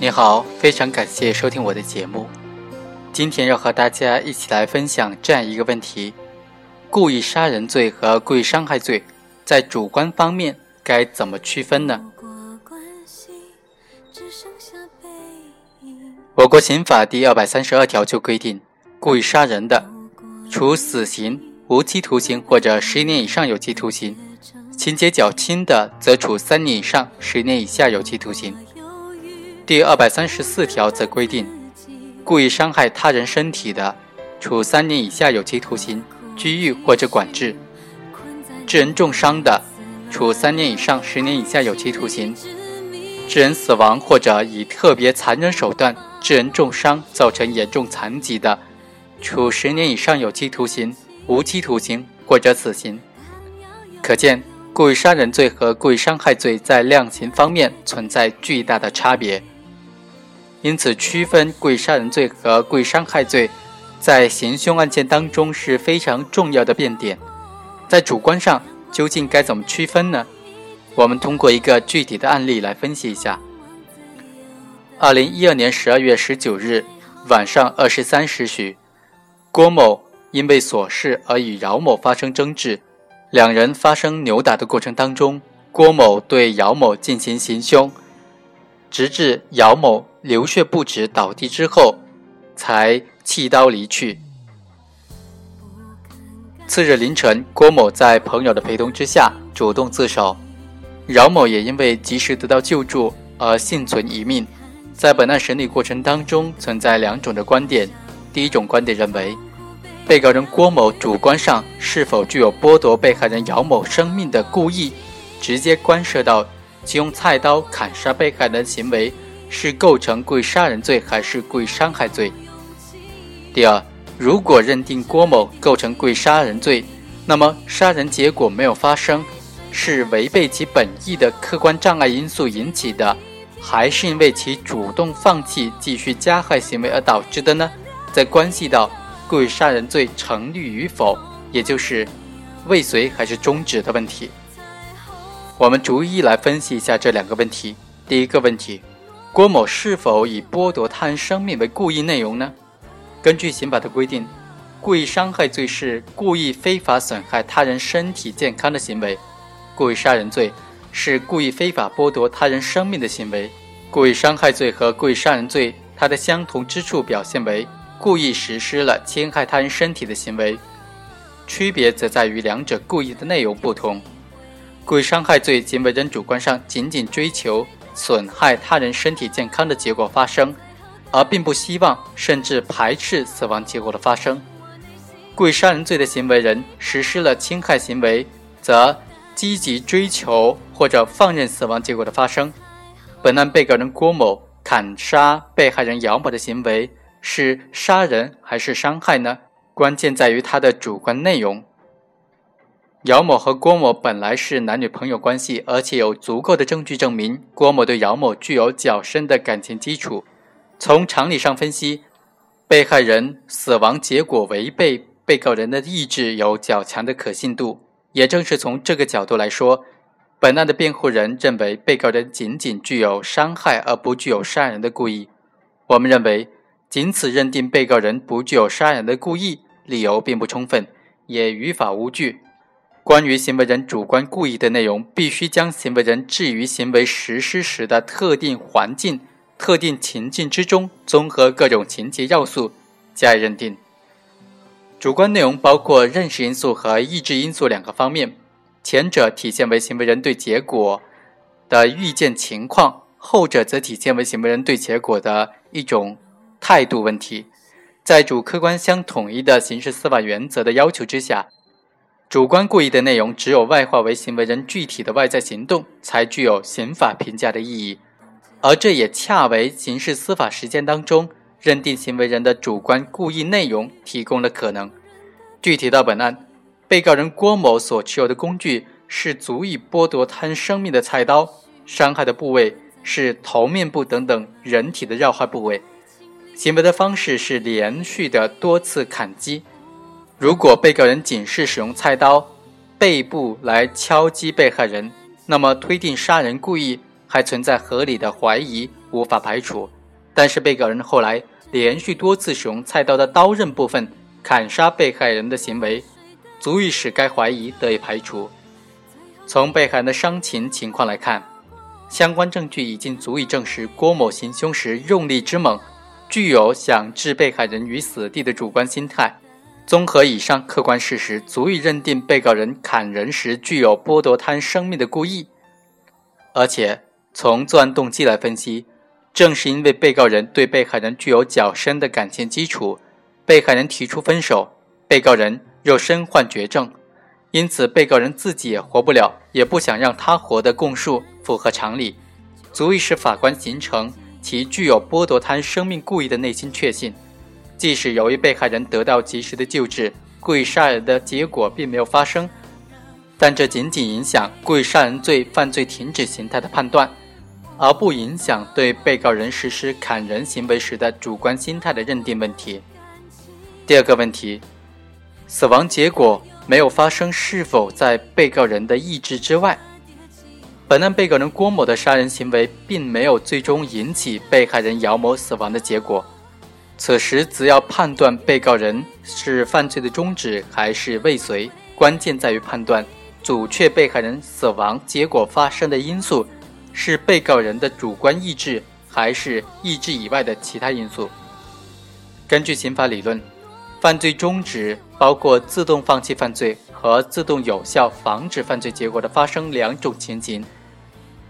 你好，非常感谢收听我的节目。今天要和大家一起来分享这样一个问题：故意杀人罪和故意伤害罪在主观方面该怎么区分呢？我国刑法第二百三十二条就规定，故意杀人的，处死刑、无期徒刑或者十年以上有期徒刑；情节较轻的，则处三年以上十年以下有期徒刑。第二百三十四条则规定，故意伤害他人身体的，处三年以下有期徒刑、拘役或者管制；致人重伤的，处三年以上十年以下有期徒刑；致人死亡或者以特别残忍手段致人重伤、造成严重残疾的，处十年以上有期徒刑、无期徒刑或者死刑。可见，故意杀人罪和故意伤害罪在量刑方面存在巨大的差别。因此，区分故意杀人罪和故意伤害罪，在行凶案件当中是非常重要的变点。在主观上，究竟该怎么区分呢？我们通过一个具体的案例来分析一下。二零一二年十二月十九日晚上二十三时许，郭某因为琐事而与饶某发生争执，两人发生扭打的过程当中，郭某对姚某进行行凶，直至姚某。流血不止，倒地之后，才弃刀离去。次日凌晨，郭某在朋友的陪同之下主动自首，饶某也因为及时得到救助而幸存一命。在本案审理过程当中，存在两种的观点。第一种观点认为，被告人郭某主观上是否具有剥夺被害人姚某生命的故意，直接关涉到其用菜刀砍杀被害人的行为。是构成故意杀人罪还是故意伤害罪？第二，如果认定郭某构成故意杀人罪，那么杀人结果没有发生，是违背其本意的客观障碍因素引起的，还是因为其主动放弃继续加害行为而导致的呢？在关系到故意杀人罪成立与否，也就是未遂还是终止的问题。我们逐一来分析一下这两个问题。第一个问题。郭某是否以剥夺他人生命为故意内容呢？根据刑法的规定，故意伤害罪是故意非法损害他人身体健康的行为；故意杀人罪是故意非法剥夺他人生命的行为。故意伤害罪和故意杀人罪，它的相同之处表现为故意实施了侵害他人身体的行为，区别则在于两者故意的内容不同。故意伤害罪，行为人主观上仅仅追求。损害他人身体健康的结果发生，而并不希望甚至排斥死亡结果的发生。故意杀人罪的行为人实施了侵害行为，则积极追求或者放任死亡结果的发生。本案被告人郭某砍杀被害人姚某的行为是杀人还是伤害呢？关键在于他的主观内容。姚某和郭某本来是男女朋友关系，而且有足够的证据证明郭某对姚某具有较深的感情基础。从常理上分析，被害人死亡结果违背被告人的意志有较强的可信度。也正是从这个角度来说，本案的辩护人认为被告人仅仅具有伤害而不具有杀人的故意。我们认为，仅此认定被告人不具有杀人的故意，理由并不充分，也于法无据。关于行为人主观故意的内容，必须将行为人置于行为实施时的特定环境、特定情境之中，综合各种情节要素加以认定。主观内容包括认识因素和意志因素两个方面，前者体现为行为人对结果的预见情况，后者则体现为行为人对结果的一种态度问题。在主客观相统一的刑事司法原则的要求之下。主观故意的内容，只有外化为行为人具体的外在行动，才具有刑法评价的意义，而这也恰为刑事司法实践当中认定行为人的主观故意内容提供了可能。具体到本案，被告人郭某所持有的工具是足以剥夺他人生命的菜刀，伤害的部位是头面部等等人体的要害部位，行为的方式是连续的多次砍击。如果被告人仅是使用菜刀背部来敲击被害人，那么推定杀人故意还存在合理的怀疑，无法排除。但是被告人后来连续多次使用菜刀的刀刃部分砍杀被害人的行为，足以使该怀疑得以排除。从被害人的伤情情况来看，相关证据已经足以证实郭某行凶时用力之猛，具有想置被害人于死地的主观心态。综合以上客观事实，足以认定被告人砍人时具有剥夺他人生命的故意。而且从作案动机来分析，正是因为被告人对被害人具有较深的感情基础，被害人提出分手，被告人又身患绝症，因此被告人自己也活不了，也不想让他活的供述符合常理，足以使法官形成其具有剥夺他人生命故意的内心确信。即使由于被害人得到及时的救治，故意杀人的结果并没有发生，但这仅仅影响故意杀人罪犯罪停止形态的判断，而不影响对被告人实施砍人行为时的主观心态的认定问题。第二个问题，死亡结果没有发生，是否在被告人的意志之外？本案被告人郭某的杀人行为并没有最终引起被害人姚某死亡的结果。此时，只要判断被告人是犯罪的中止还是未遂，关键在于判断阻却被害人死亡结果发生的因素是被告人的主观意志还是意志以外的其他因素。根据刑法理论，犯罪中止包括自动放弃犯罪和自动有效防止犯罪结果的发生两种情形，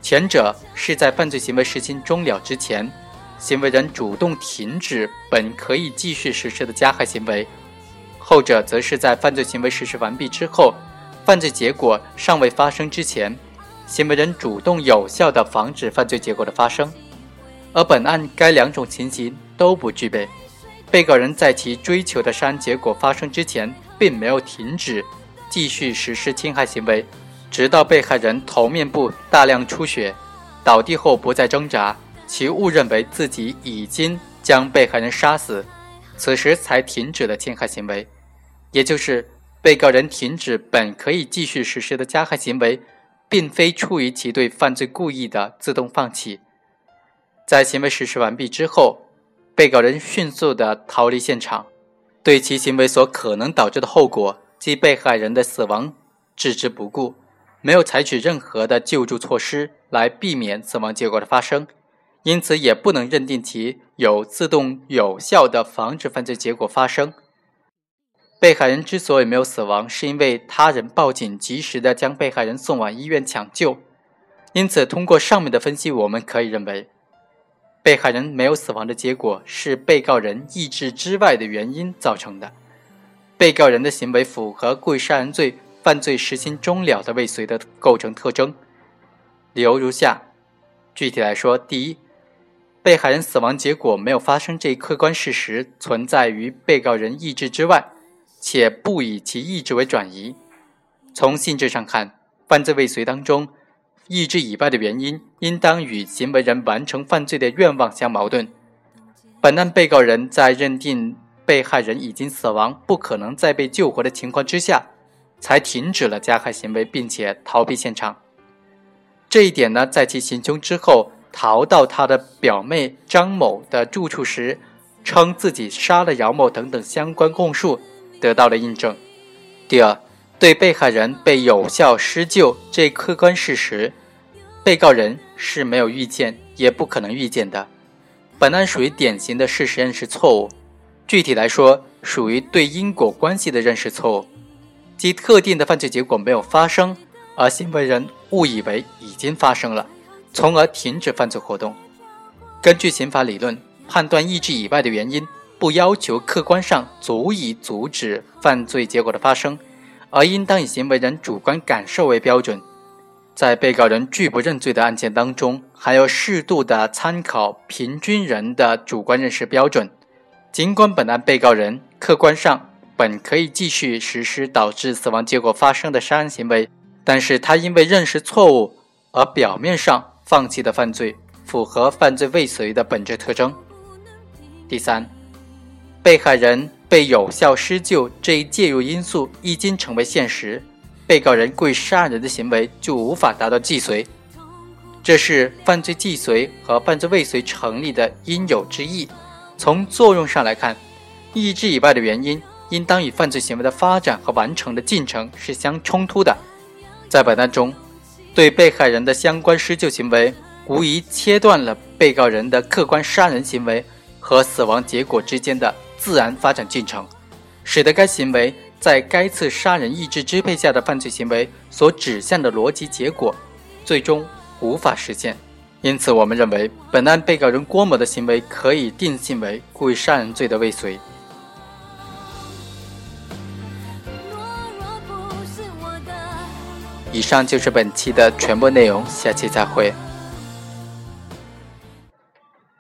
前者是在犯罪行为实行终了之前。行为人主动停止本可以继续实施的加害行为，后者则是在犯罪行为实施完毕之后，犯罪结果尚未发生之前，行为人主动有效地防止犯罪结果的发生。而本案该两种情形都不具备，被告人在其追求的杀人结果发生之前，并没有停止继续实施侵害行为，直到被害人头面部大量出血，倒地后不再挣扎。其误认为自己已经将被害人杀死，此时才停止了侵害行为，也就是被告人停止本可以继续实施的加害行为，并非出于其对犯罪故意的自动放弃。在行为实施完毕之后，被告人迅速的逃离现场，对其行为所可能导致的后果及被害人的死亡置之不顾，没有采取任何的救助措施来避免死亡结果的发生。因此，也不能认定其有自动有效的防止犯罪结果发生。被害人之所以没有死亡，是因为他人报警及时的将被害人送往医院抢救。因此，通过上面的分析，我们可以认为，被害人没有死亡的结果是被告人意志之外的原因造成的。被告人的行为符合故意杀人罪犯罪实行终了的未遂的构成特征。理由如下：具体来说，第一。被害人死亡结果没有发生这一客观事实存在于被告人意志之外，且不以其意志为转移。从性质上看，犯罪未遂当中，意志以外的原因应当与行为人完成犯罪的愿望相矛盾。本案被告人在认定被害人已经死亡，不可能再被救活的情况之下，才停止了加害行为，并且逃避现场。这一点呢，在其行凶之后。逃到他的表妹张某的住处时，称自己杀了姚某等等相关供述得到了印证。第二，对被害人被有效施救这客观事实，被告人是没有预见，也不可能预见的。本案属于典型的事实认识错误，具体来说，属于对因果关系的认识错误，即特定的犯罪结果没有发生，而行为人误以为已经发生了。从而停止犯罪活动。根据刑法理论，判断意志以外的原因，不要求客观上足以阻止犯罪结果的发生，而应当以行为人主观感受为标准。在被告人拒不认罪的案件当中，还要适度的参考平均人的主观认识标准。尽管本案被告人客观上本可以继续实施导致死亡结果发生的杀人行为，但是他因为认识错误而表面上。放弃的犯罪符合犯罪未遂的本质特征。第三，被害人被有效施救这一介入因素一经成为现实，被告人故意杀人的行为就无法达到既遂。这是犯罪既遂和犯罪未遂成立的应有之义。从作用上来看，意志以外的原因应当与犯罪行为的发展和完成的进程是相冲突的。在本案中，对被害人的相关施救行为，无疑切断了被告人的客观杀人行为和死亡结果之间的自然发展进程，使得该行为在该次杀人意志支配下的犯罪行为所指向的逻辑结果，最终无法实现。因此，我们认为本案被告人郭某的行为可以定性为故意杀人罪的未遂。以上就是本期的全部内容，下期再会。